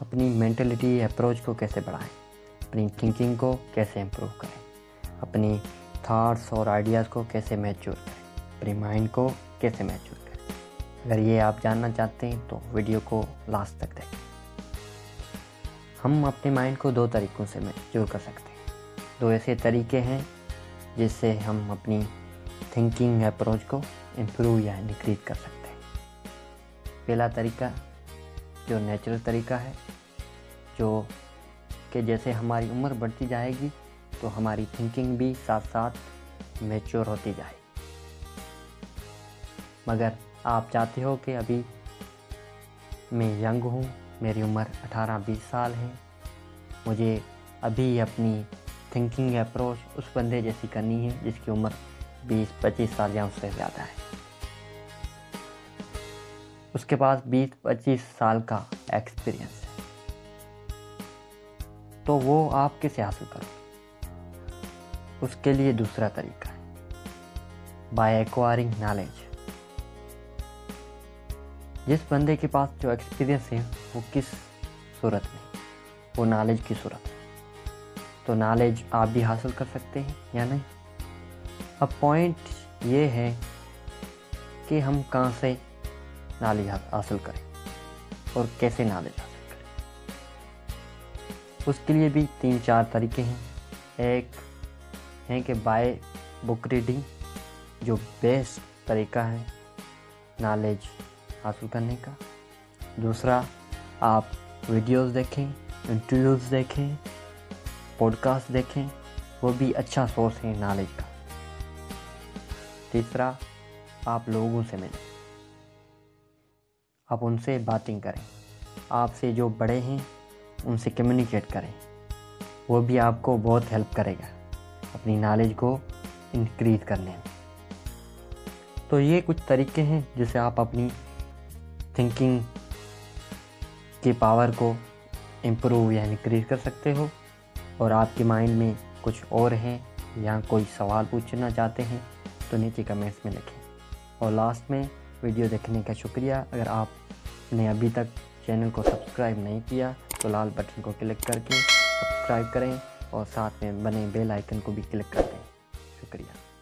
اپنی mentality approach کو کیسے بڑھائیں؟ اپنی تھنکنگ کو کیسے امپروو کریں؟ اپنی تھاٹس اور آئیڈیاز کو کیسے میچور کریں؟ اپنی مائنڈ کو کیسے میچور کریں؟ اگر یہ آپ جاننا چاہتے ہیں تو ویڈیو کو لاسٹ تک دیکھیں۔ ہم اپنے مائنڈ کو دو طریقوں سے میچور کر سکتے ہیں۔ دو ایسے طریقے ہیں جس سے ہم اپنی تھنکنگ اپروچ کو امپروو یا انکریز کر سکتے ہیں۔ پہلا طریقہ جو نیچرل طریقہ ہے، جو کہ جیسے ہماری عمر بڑھتی جائے گی، تو ہماری تھنکنگ بھی ساتھ ساتھ میچور ہوتی جائے مگر آپ چاہتے ہو کہ ابھی میں ینگ ہوں، میری عمر اٹھارہ بیس سال ہے، مجھے ابھی اپنی تھنکنگ اپروچ اس بندے جیسی کرنی ہے جس کی عمر بیس پچیس سال یا اس سے زیادہ ہے۔ اس کے پاس بیس پچیس سال کا ایکسپیرینس ہے۔ تو وہ آپ کیسے حاصل کرو اس کے لیے دوسرا طریقہ ہے۔ بائی ایکوائرنگ نالج جس بندے کے پاس جو ایکسپیرینس ہے، وہ کس صورت میں؟ وہ نالج کی صورت ہے تو نالج آپ بھی حاصل کر سکتے ہیں یا نہیں؟ اب پوائنٹ یہ ہے کہ ہم کہاں سے نالج حاصل کریں اور کیسے نالج حاصل کریں اس کے لیے بھی تین چار طریقے ہیں۔ ایک ہیں کہ بائی بک ریڈنگ، جو بیسٹ طریقہ ہے نالج حاصل کرنے کا۔ دوسرا، آپ ویڈیوز دیکھیں، انٹرویوز دیکھیں پوڈ کاسٹ دیکھیں، وہ بھی اچھا سورس ہے نالج کا۔ تیسرا، آپ لوگوں سے ملیں۔ آپ ان سے باتیں کریں۔ آپ سے جو بڑے ہیں، ان سے کمیونیکیٹ کریں۔ وہ بھی آپ کو بہت ہیلپ کرے گا اپنی نالج کو انکریز کرنے میں۔ تو یہ کچھ طریقے ہیں جسے آپ اپنی تھنکنگ کی پاور کو امپروو یا انکریز کر سکتے ہو۔ اور آپ کے مائنڈ میں کچھ اور ہیں یا کوئی سوال پوچھنا چاہتے ہیں تو نیچے کمنٹس میں لکھیں۔ اور لاسٹ میں ویڈیو دیکھنے کا شکریہ۔ اگر آپ نے ابھی تک چینل کو سبسکرائب نہیں کیا تو لال بٹن کو کلک کر کے سبسکرائب کریں اور ساتھ میں بنے بیل آئیکن کو بھی کلک کر دیں۔ شکریہ۔